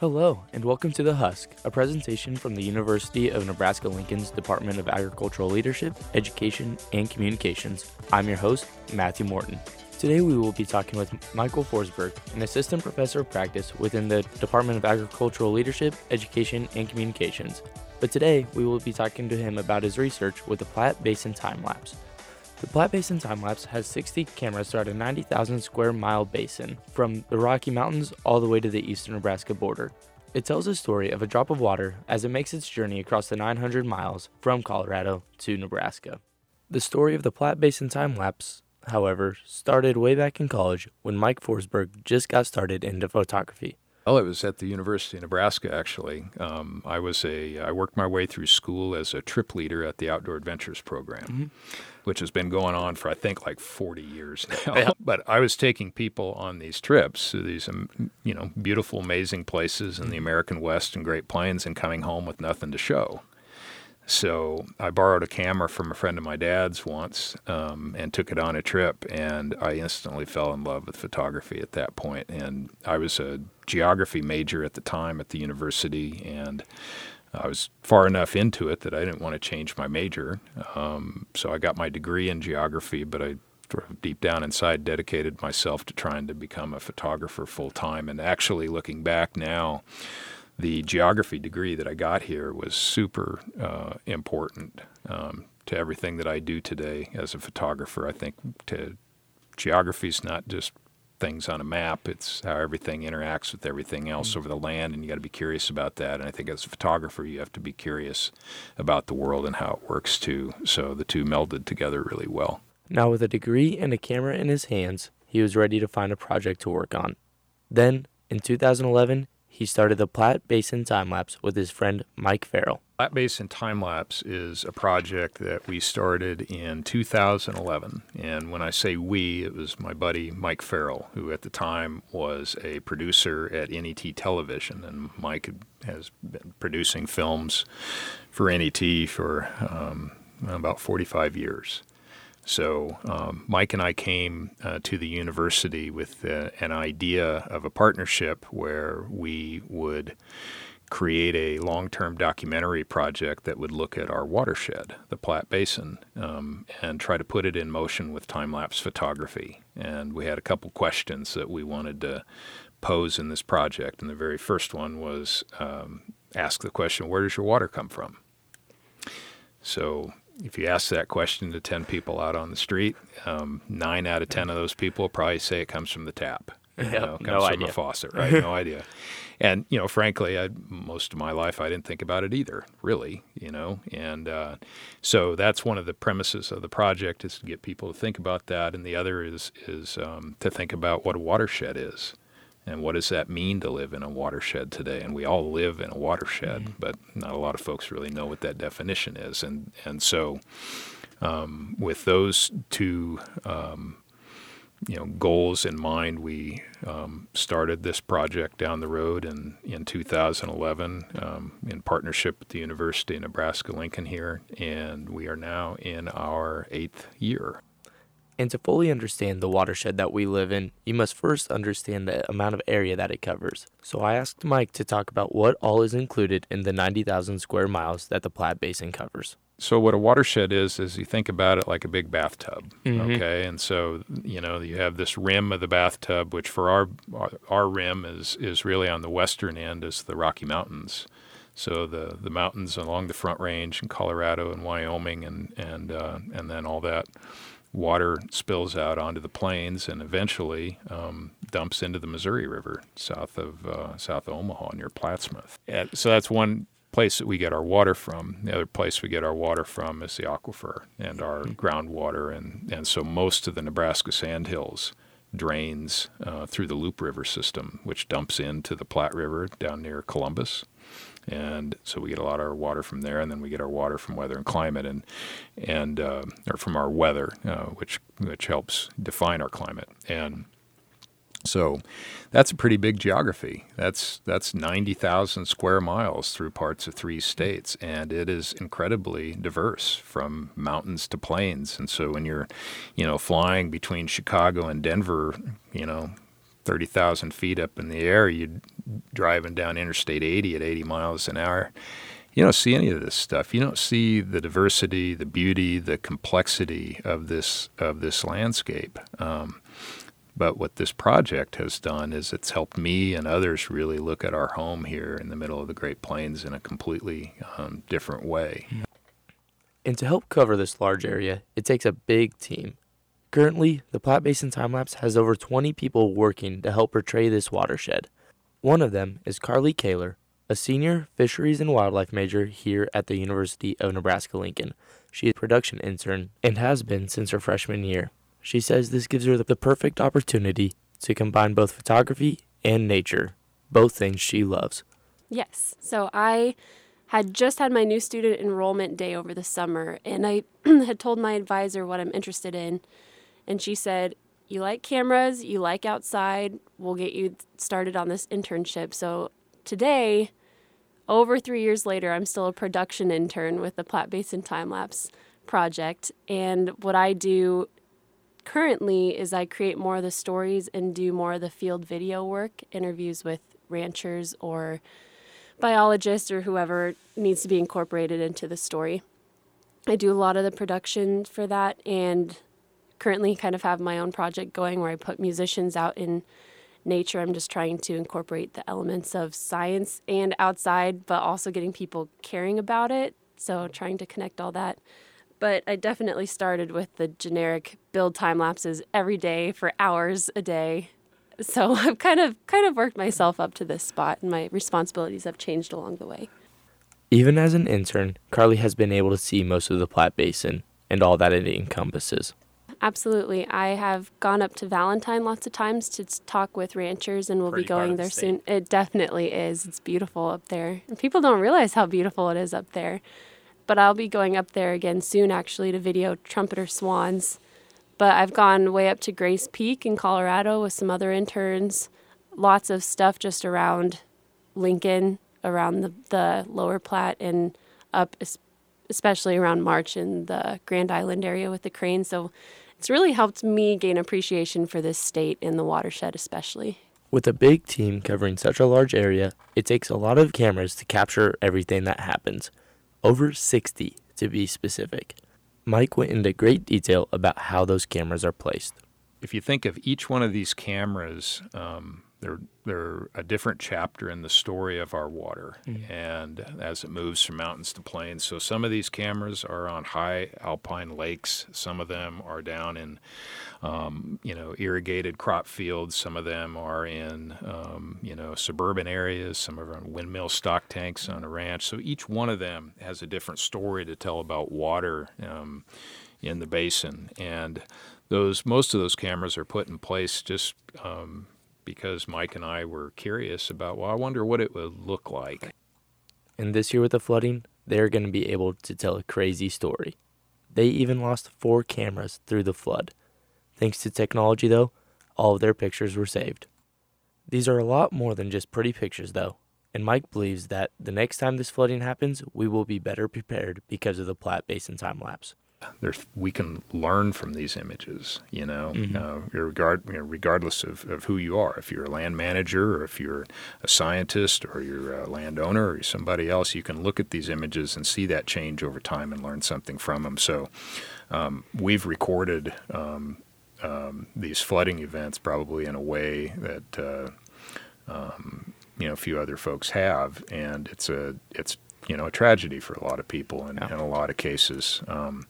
Hello, and welcome to The Husk, a presentation from the University of Nebraska Lincoln's Department of Agricultural Leadership, Education, and Communications. I'm your host, Matthew Morton. Today we will be talking with Michael Forsberg, an assistant professor of practice within the Department of Agricultural Leadership, Education, and Communications. But today we will be talking to him about his research with the Platte Basin time lapse. The Platte Basin time lapse has 60 cameras throughout a 90,000 square mile basin, from the Rocky Mountains all the way to the eastern Nebraska border. It tells the story of a drop of water as it makes its journey across the 900 miles from Colorado to Nebraska. The story of the Platte Basin time lapse, however, started way back in college when Mike Forsberg just got started into photography. Well, it was at the University of Nebraska. Actually, um, I was a I worked my way through school as a trip leader at the Outdoor Adventures program, mm-hmm. which has been going on for I think like 40 years now. Yeah. But I was taking people on these trips to these um, you know beautiful, amazing places in the. American West and Great Plains, and coming home with nothing to show. So I borrowed a camera from a friend of my dad's once um, and took it on a trip, and I instantly fell in love with photography at that point. And I was a geography major at the time at the university, and I was far enough into it that I didn't want to change my major. Um, so I got my degree in geography, but I deep down inside dedicated myself to trying to become a photographer full time. And actually, looking back now, the geography degree that I got here was super uh, important um, to everything that I do today as a photographer. I think to geography is not just things on a map; it's how everything interacts with everything else mm-hmm. over the land, and you got to be curious about that. And I think as a photographer, you have to be curious about the world and how it works too. So the two melded together really well. Now, with a degree and a camera in his hands, he was ready to find a project to work on. Then, in 2011, he started the Platte Basin Time Lapse with his friend Mike Farrell. Platte Basin Time Lapse is a project that we started in 2011. And when I say we, it was my buddy Mike Farrell, who at the time was a producer at NET Television. And Mike has been producing films for NET for um, about 45 years. So um, Mike and I came uh, to the university with uh, an idea of a partnership where we would create a long-term documentary project that would look at our watershed, the Platte Basin, um, and try to put it in motion with time-lapse photography. And we had a couple questions that we wanted to pose in this project. And the very first one was um, ask the question, "Where does your water come from?" So if you ask that question to 10 people out on the street, um, nine out of 10 of those people will probably say it comes from the tap. You know, it comes no from idea. a faucet, right? no idea. And, you know, frankly, I, most of my life I didn't think about it either, really, you know. And uh, so that's one of the premises of the project is to get people to think about that. And the other is, is um, to think about what a watershed is and what does that mean to live in a watershed today? And we all live in a watershed, mm-hmm. but not a lot of folks really know what that definition is. And and so, um, with those two, um, you know, goals in mind, we um, started this project down the road in in 2011 um, in partnership with the University of Nebraska Lincoln here, and we are now in our eighth year. And to fully understand the watershed that we live in, you must first understand the amount of area that it covers. So I asked Mike to talk about what all is included in the 90,000 square miles that the Platte Basin covers. So what a watershed is is you think about it like a big bathtub, mm-hmm. okay? And so you know you have this rim of the bathtub, which for our our rim is is really on the western end is the Rocky Mountains. So the the mountains along the Front Range in Colorado and Wyoming and and uh, and then all that water spills out onto the plains and eventually um, dumps into the Missouri River south of uh, south of Omaha near Plattsmouth. And so that's one place that we get our water from. The other place we get our water from is the aquifer and our mm-hmm. groundwater, and and so most of the Nebraska sandhills drains uh, through the Loup River system, which dumps into the Platte River down near Columbus and so we get a lot of our water from there, and then we get our water from weather and climate, and and uh, or from our weather, uh, which which helps define our climate, and so that's a pretty big geography. That's that's ninety thousand square miles through parts of three states, and it is incredibly diverse from mountains to plains. And so when you're, you know, flying between Chicago and Denver, you know, 30,000 feet up in the air, you're driving down Interstate 80 at 80 miles an hour. You don't see any of this stuff. You don't see the diversity, the beauty, the complexity of this of this landscape. Um, but what this project has done is it's helped me and others really look at our home here in the middle of the Great Plains in a completely um, different way. And to help cover this large area, it takes a big team. Currently, the Platte Basin Time Lapse has over 20 people working to help portray this watershed. One of them is Carly Kaler, a senior fisheries and wildlife major here at the University of Nebraska Lincoln. She is a production intern and has been since her freshman year. She says this gives her the perfect opportunity to combine both photography and nature, both things she loves. Yes. So I had just had my new student enrollment day over the summer, and I had told my advisor what I'm interested in. And she said, You like cameras, you like outside, we'll get you started on this internship. So today, over three years later, I'm still a production intern with the Platte Basin Time Lapse project. And what I do currently is I create more of the stories and do more of the field video work, interviews with ranchers or biologists or whoever needs to be incorporated into the story. I do a lot of the production for that and currently kind of have my own project going where I put musicians out in nature. I'm just trying to incorporate the elements of science and outside, but also getting people caring about it. So trying to connect all that. But I definitely started with the generic build time lapses every day for hours a day. So I've kind of kind of worked myself up to this spot and my responsibilities have changed along the way. Even as an intern, Carly has been able to see most of the Platte Basin and all that it encompasses absolutely. I have gone up to Valentine lots of times to talk with ranchers, and we'll Pretty be going there the soon. It definitely is. It's beautiful up there. And people don't realize how beautiful it is up there. But I'll be going up there again soon, actually, to video trumpeter swans. But I've gone way up to Grays Peak in Colorado with some other interns. Lots of stuff just around Lincoln, around the, the lower Platte, and up especially around March in the Grand Island area with the cranes. So it's really helped me gain appreciation for this state and the watershed, especially. With a big team covering such a large area, it takes a lot of cameras to capture everything that happens. Over 60 to be specific. Mike went into great detail about how those cameras are placed. If you think of each one of these cameras, um, they're they're a different chapter in the story of our water, mm-hmm. and as it moves from mountains to plains. So some of these cameras are on high alpine lakes. Some of them are down in, um, you know, irrigated crop fields. Some of them are in, um, you know, suburban areas. Some are on windmill stock tanks on a ranch. So each one of them has a different story to tell about water um, in the basin, and those most of those cameras are put in place just um, because Mike and I were curious about, well, I wonder what it would look like. And this year with the flooding, they're going to be able to tell a crazy story. They even lost four cameras through the flood. Thanks to technology, though, all of their pictures were saved. These are a lot more than just pretty pictures, though, and Mike believes that the next time this flooding happens, we will be better prepared because of the Platte Basin time lapse there's we can learn from these images. You know, mm-hmm. uh, regard you know, regardless of, of who you are. If you're a land manager, or if you're a scientist, or you're a landowner, or somebody else, you can look at these images and see that change over time and learn something from them. So, um, we've recorded um, um, these flooding events probably in a way that. Uh, um, you know, a few other folks have, and it's a it's you know a tragedy for a lot of people in, yeah. in a lot of cases. Um,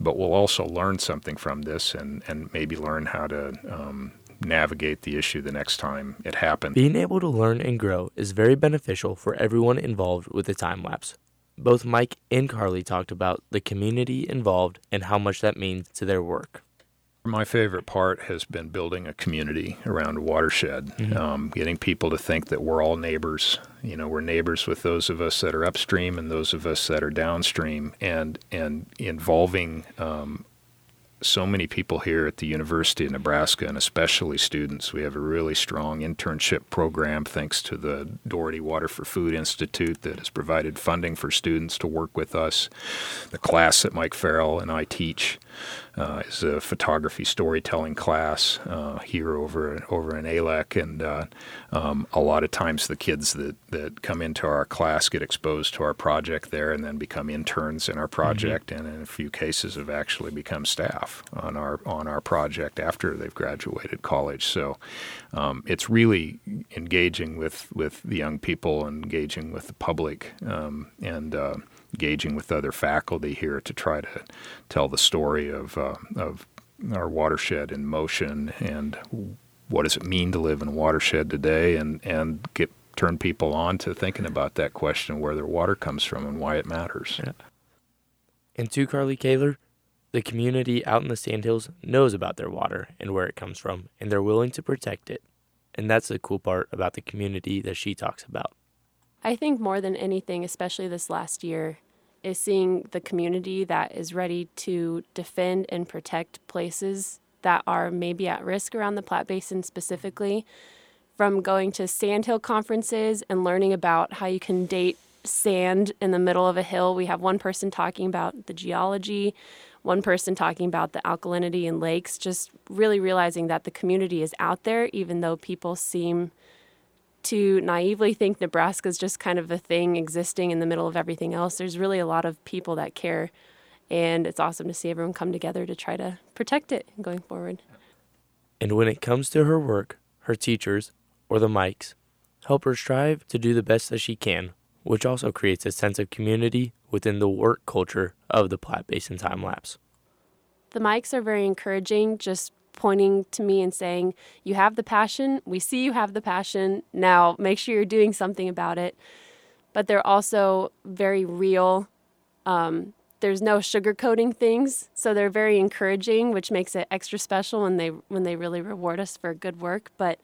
but we'll also learn something from this and and maybe learn how to. Um, navigate the issue the next time it happens. Being able to learn and grow is very beneficial for everyone involved with the time lapse. Both Mike and Carly talked about the community involved and how much that means to their work. My favorite part has been building a community around a watershed, mm-hmm. um, getting people to think that we're all neighbors. You know, we're neighbors with those of us that are upstream and those of us that are downstream, and and involving um, so many people here at the University of Nebraska, and especially students. We have a really strong internship program thanks to the Daugherty Water for Food Institute that has provided funding for students to work with us. The class that Mike Farrell and I teach uh, is a photography storytelling class uh, here over over in ALEC, and uh, um, a lot of times the kids that, that come into our class get exposed to our project there, and then become interns in our project, mm-hmm. and in a few cases have actually become staff on our on our project after they've graduated college. So um, it's really engaging with with the young people, engaging with the public, um, and uh, engaging with other faculty here to try to tell the story of uh, of our watershed in motion and what does it mean to live in a watershed today and and get turn people on to thinking about that question where their water comes from and why it matters. Yeah. And to Carly Kaler, the community out in the Sandhills knows about their water and where it comes from, and they're willing to protect it. And that's the cool part about the community that she talks about. I think more than anything, especially this last year, is seeing the community that is ready to defend and protect places that are maybe at risk around the Platte Basin specifically. From going to sandhill conferences and learning about how you can date sand in the middle of a hill. We have one person talking about the geology, one person talking about the alkalinity in lakes, just really realizing that the community is out there, even though people seem to naively think Nebraska is just kind of a thing existing in the middle of everything else. There's really a lot of people that care, and it's awesome to see everyone come together to try to protect it going forward. And when it comes to her work, her teachers, or the Mikes, help her strive to do the best that she can, which also creates a sense of community within the work culture of the Platte Basin time lapse. The Mikes are very encouraging, just pointing to me and saying, You have the passion. We see you have the passion. Now make sure you're doing something about it. But they're also very real. Um, there's no sugarcoating things, so they're very encouraging, which makes it extra special when they when they really reward us for good work. But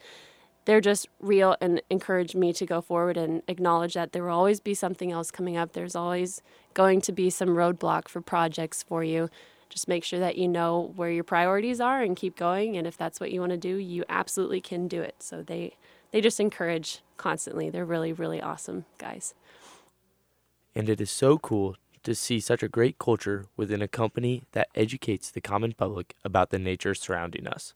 they're just real and encourage me to go forward and acknowledge that there will always be something else coming up. There's always going to be some roadblock for projects for you just make sure that you know where your priorities are and keep going and if that's what you want to do you absolutely can do it. So they they just encourage constantly. They're really really awesome guys. And it is so cool to see such a great culture within a company that educates the common public about the nature surrounding us.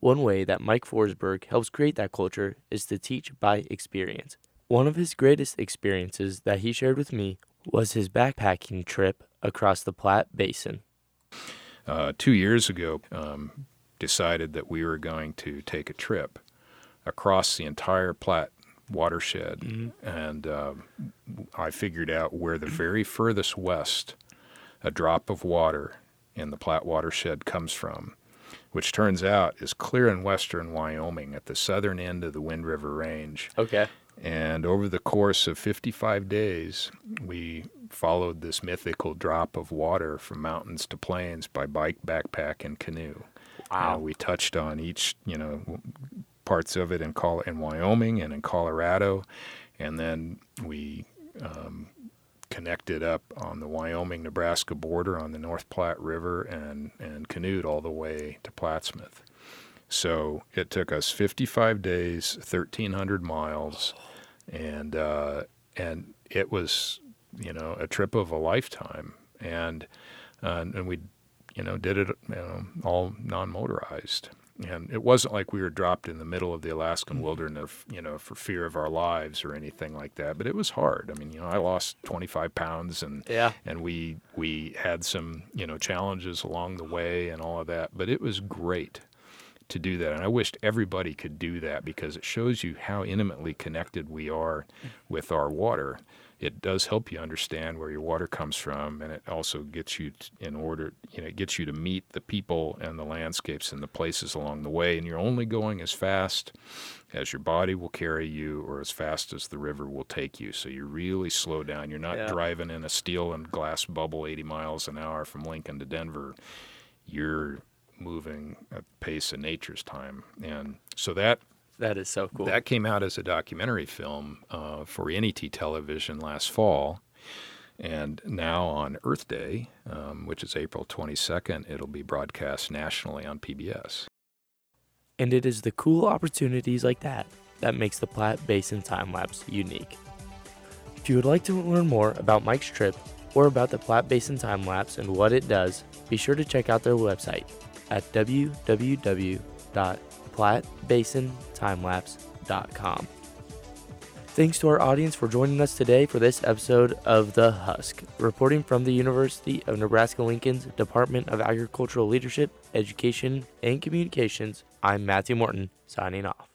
One way that mike forsberg helps create that culture is to teach by experience. One of his greatest experiences that he shared with me was his backpacking trip across the Platte Basin uh, two years ago um, decided that we were going to take a trip across the entire Platte watershed, mm-hmm. and uh, I figured out where the very furthest west a drop of water in the Platte watershed comes from, which turns out is clear in western Wyoming at the southern end of the Wind River Range. Okay. And over the course of 55 days, we followed this mythical drop of water from mountains to plains by bike, backpack, and canoe. Wow. Uh, we touched on each, you know, parts of it in, Col- in Wyoming and in Colorado, and then we um, connected up on the Wyoming Nebraska border on the North Platte River and, and canoed all the way to Plattsmouth. So it took us 55 days, 1,300 miles, and uh, and it was you know a trip of a lifetime, and uh, and we you know did it you know, all non-motorized. And it wasn't like we were dropped in the middle of the Alaskan mm-hmm. wilderness, you know, for fear of our lives or anything like that. But it was hard. I mean, you know, I lost 25 pounds, and yeah. and we we had some you know challenges along the way and all of that. But it was great to do that. And I wished everybody could do that because it shows you how intimately connected we are with our water. It does help you understand where your water comes from, and it also gets you in order. You know, it gets you to meet the people and the landscapes and the places along the way. And you're only going as fast as your body will carry you, or as fast as the river will take you. So you really slow down. You're not yeah. driving in a steel and glass bubble 80 miles an hour from Lincoln to Denver. You're moving at pace of nature's time. And so that that is so cool. That came out as a documentary film uh, for NET television last fall. And now on Earth Day, um, which is April 22nd, it'll be broadcast nationally on PBS. And it is the cool opportunities like that that makes the Platte Basin Time Lapse unique. If you would like to learn more about Mike's trip or about the Platte Basin Time Lapse and what it does, be sure to check out their website at www.plattebasintimelapse.com. Thanks to our audience for joining us today for this episode of The Husk. Reporting from the University of Nebraska Lincoln's Department of Agricultural Leadership, Education, and Communications, I'm Matthew Morton, signing off.